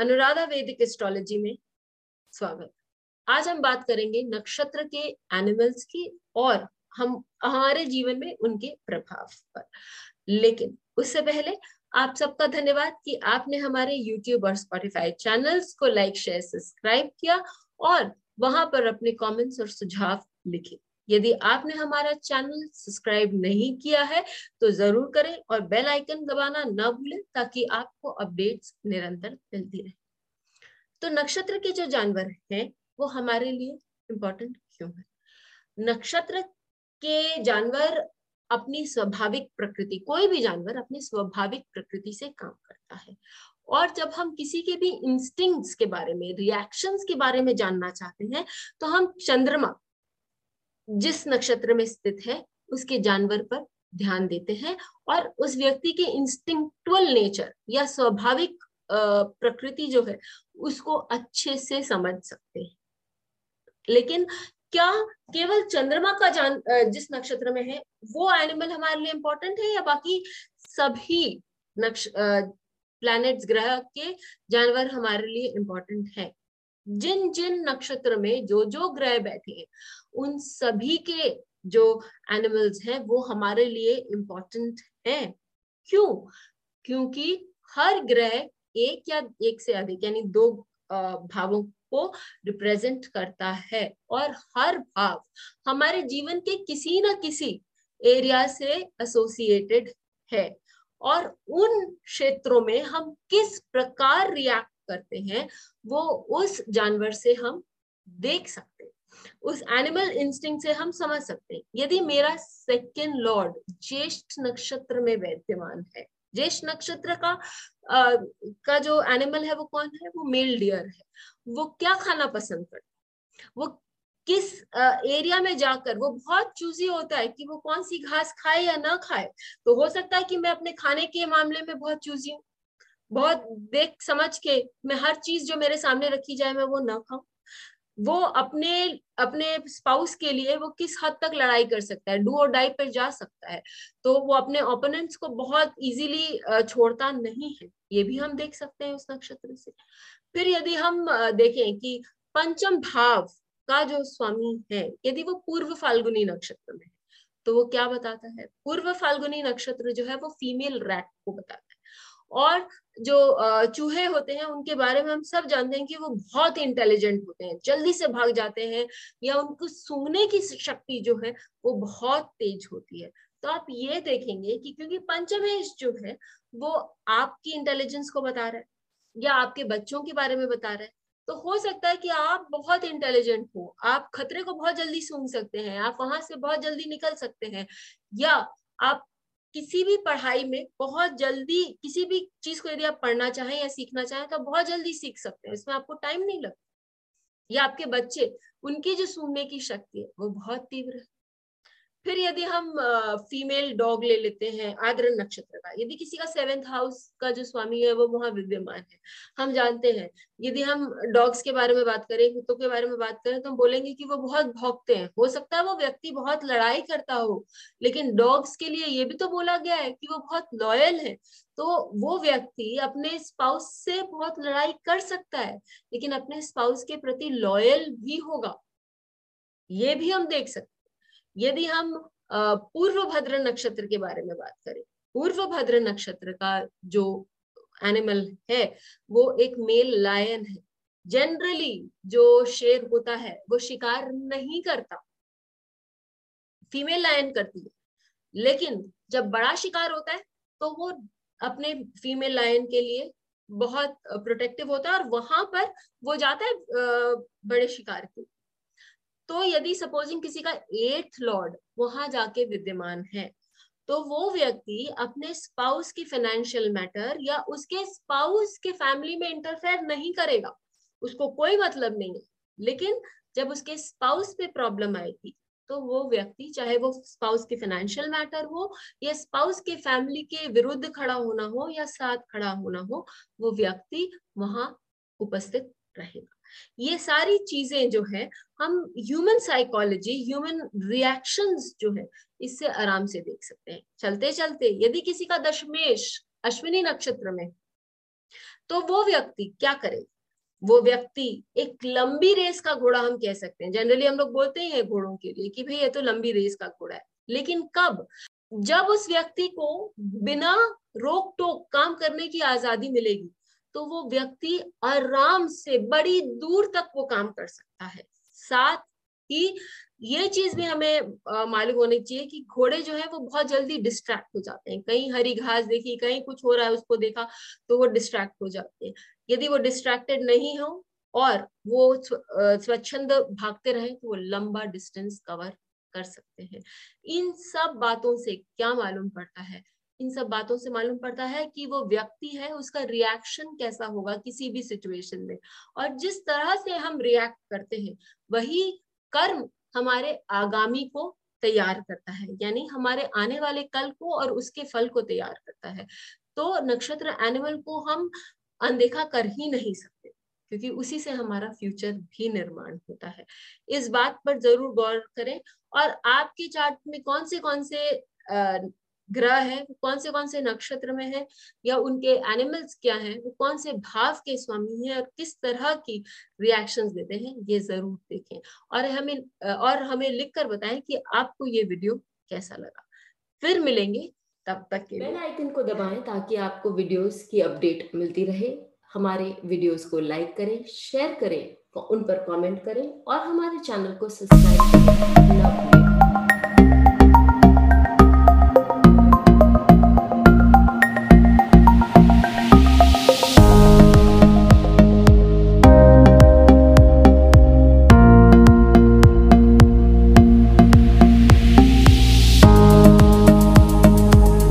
अनुराधा वैदिक एस्ट्रोलॉजी में स्वागत। आज हम बात करेंगे नक्षत्र के एनिमल्स की और हम, हमारे जीवन में उनके प्रभाव पर। लेकिन उससे पहले आप सबका धन्यवाद कि आपने हमारे YouTube और Spotify चैनल्स को लाइक शेयर सब्सक्राइब किया और वहाँ पर अपने कमेंट्स और सुझाव लिखे। यदि आपने हमारा चैनल सब्सक्राइब नहीं किया है तो ज़रूर करें और बेल आइकन दबाना ना भूलें ताकि आपको अपडेट्स निरंतर मिलती रहे। तो नक्षत्र के जो जानवर हैं, वो हमारे लिए इम्पोर्टेंट क्यों है? नक्षत्र के जानवर अपनी स्वाभाविक प्रकृति, कोई भी जानवर अपनी स्वाभाविक प्रकृति से काम करता है। और जब हम किसी के भी इंस्टिंक्ट्स के बारे में रिएक्शंस के बारे में जानना चाहते हैं तो हम चंद्रमा जिस नक्षत्र में स्थित है, उसके जानवर पर ध्यान देते हैं और उस व्यक्ति के इंस्टिंक्टुअल नेचर या स्वाभाविक प्रकृति जो है, उसको अच्छे से समझ सकते हैं। लेकिन क्या केवल चंद्रमा का जान जिस नक्षत्र में है, वो एनिमल हमारे लिए इंपॉर्टेंट है या बाकी सभी नक्ष प्लैनेट्स ग्रह के जानवर हमारे लिए इंपॉर्टेंट है? जिन जिन नक्षत्र में जो जो ग्रह बैठे हैं, उन सभी के जो एनिमल्स हैं, वो हमारे लिए इम्पोर्टेंट है। क्यों? क्योंकि हर ग्रह एक या एक से अधिक, यानी दो भावों को रिप्रेजेंट करता है। और हर भाव हमारे जीवन के किसी ना किसी एरिया से एसोसिएटेड है। और उन क्षेत्रों में हम किस प्रकार रिएक्ट करते हैं वो उस जानवर से हम देख सकते उस एनिमल इंस्टिंग से हम समझ सकते हैं। यदि मेरा सेकेंड लॉर्ड ज्येष्ठ नक्षत्र में वैद्यमान है ज्येष्ठ नक्षत्र का आ, का जो एनिमल है वो कौन है? वो मेल डियर है। वो क्या खाना पसंद करता है? वो किस एरिया में जाकर वो बहुत चूजी होता है कि वो कौन सी घास खाए या ना खाए। तो हो सकता है कि मैं अपने खाने के मामले में बहुत चूजी हूँ। बहुत देख समझ के मैं हर चीज़ जो मेरे सामने रखी जाए, मैं वो ना खाऊं। वो अपने अपने स्पाउस के लिए वो किस हद तक लड़ाई कर सकता है? डू और डाई पर जा सकता है। तो वो अपने ओपोनेंट्स को बहुत इजीली छोड़ता नहीं है। ये भी हम देख सकते हैं उस नक्षत्र से। फिर यदि हम देखें कि पंचम भाव का जो स्वामी है, यदि वो पूर्व फाल्गुनी नक्षत्र में है तो वो क्या बताता है? पूर्व फाल्गुनी नक्षत्र जो है वो फीमेल रैट को बताता है। और जो चूहे होते हैं, उनके बारे में हम सब जानते हैं कि वो बहुत इंटेलिजेंट होते हैं, जल्दी से भाग जाते हैं, या उनको सूंघने की शक्ति जो है, वो बहुत तेज होती है। तो आप ये देखेंगे कि क्योंकि पंचमेश जो है, वो आपकी इंटेलिजेंस को बता रहा है, या आपके बच्चों के बारे में बता रहा है। तो हो सकता है कि आप बहुत इंटेलिजेंट हो, आप खतरे को बहुत जल्दी सूंघ सकते हैं, आप वहाँ से बहुत जल्दी निकल सकते हैं, या आप किसी भी पढ़ाई में बहुत जल्दी किसी भी चीज़ को यदि आप पढ़ना चाहें या सीखना चाहें तो बहुत जल्दी सीख सकते हैं। इसमें आपको टाइम नहीं लगता। या आपके बच्चे, उनकी जो सुनने की शक्ति है, वो बहुत तीव्र है। फिर यदि हम फीमेल डॉग ले लेते हैं आद्र नक्षत्र का, यदि किसी का सेवेंथ हाउस का जो स्वामी है, वो वहाँ विद्यमान है। हम जानते हैं, यदि हम डॉग्स के बारे में बात करें, कुत्तों के बारे में बात करें तो हम बोलेंगे कि वो बहुत भौंकते हैं। हो सकता है वो व्यक्ति बहुत लड़ाई करता हो, लेकिन डॉग्स के लिए ये भी तो बोला गया है कि वो बहुत लॉयल है। तो वो व्यक्ति अपने स्पाउस से बहुत लड़ाई कर सकता है, लेकिन अपने स्पाउस के प्रति लॉयल भी होगा। ये भी हम देख सकते यदि हम पूर्व भद्र नक्षत्र के बारे में बात करें पूर्व भद्र नक्षत्र का जो एनिमल है, वो एक मेल लायन है। जनरली जो शेर होता है, वो शिकार नहीं करता। फीमेल लायन करती है। लेकिन जब बड़ा शिकार होता है तो वो अपने फीमेल लायन के लिए बहुत प्रोटेक्टिव होता है और वहाँ पर वो जाता है बड़े शिकार के तो यदि सपोजिंग किसी का एट्थ लॉर्ड वहाँ जाके विद्यमान है तो वो व्यक्ति अपने स्पाउस की फाइनेंशियल मैटर या उसके स्पाउस के फैमिली में इंटरफेयर नहीं करेगा। उसको कोई मतलब नहीं है। लेकिन जब उसके स्पाउस पे प्रॉब्लम आएगी तो वो व्यक्ति, चाहे वो स्पाउस के फाइनेंशियल मैटर हो या स्पाउस के फैमिली के विरुद्ध खड़ा होना हो या साथ खड़ा होना हो, वो व्यक्ति वहाँ उपस्थित रहेगा। ये सारी चीज़ें जो है, हम ह्यूमन साइकोलॉजी ह्यूमन रिएक्शंस जो है, इससे आराम से देख सकते हैं। चलते चलते, यदि किसी का दशमेश अश्विनी नक्षत्र में तो वो व्यक्ति क्या करे? वो व्यक्ति एक लंबी रेस का घोड़ा हम कह सकते हैं। जनरली हम लोग बोलते हैं घोड़ों के लिए कि भाई ये तो लंबी रेस का घोड़ा है। लेकिन कब? जब उस व्यक्ति को बिना रोक टोक काम करने की आज़ादी मिलेगी तो वो व्यक्ति आराम से बड़ी दूर तक वो काम कर सकता है। साथ ही ये चीज़ भी हमें मालूम होनी चाहिए कि घोड़े जो है वो बहुत जल्दी डिस्ट्रैक्ट हो जाते हैं। कहीं हरी घास देखी, कहीं कुछ हो रहा है उसको देखा तो वो डिस्ट्रैक्ट हो जाते हैं। यदि वो डिस्ट्रैक्टेड नहीं हो और वो स्वच्छंद भागते रहे तो वो लंबा डिस्टेंस कवर कर सकते हैं। इन सब बातों से क्या मालूम पड़ता है? इन सब बातों से मालूम पड़ता है कि वो व्यक्ति है, उसका रिएक्शन कैसा होगा किसी भी सिचुएशन में। और जिस तरह से हम रिएक्ट करते हैं, वही कर्म हमारे आगामी को तैयार करता है। यानी हमारे आने वाले कल को और उसके फल को तैयार करता है। तो नक्षत्र एनिमल को हम अनदेखा कर ही नहीं सकते, क्योंकि उसी से हमारा फ्यूचर भी निर्माण होता है। इस बात पर ज़रूर गौर करें। और आपके चार्ट में कौन से कौन से ग्रह है वो कौन से कौन से नक्षत्र में है या उनके एनिमल्स क्या हैं वो कौन से भाव के स्वामी हैं और किस तरह की रिएक्शंस देते हैं ये ज़रूर देखें। और हमें और हमें लिख कर बताएँ कि आपको ये वीडियो कैसा लगा। फिर मिलेंगे तब तक के बेल आइकन को दबाएँ ताकि आपको वीडियोस की अपडेट मिलती रहे। हमारे वीडियोस को लाइक करें शेयर करें उन पर कमेंट करें और हमारे चैनल को सब्सक्राइब करें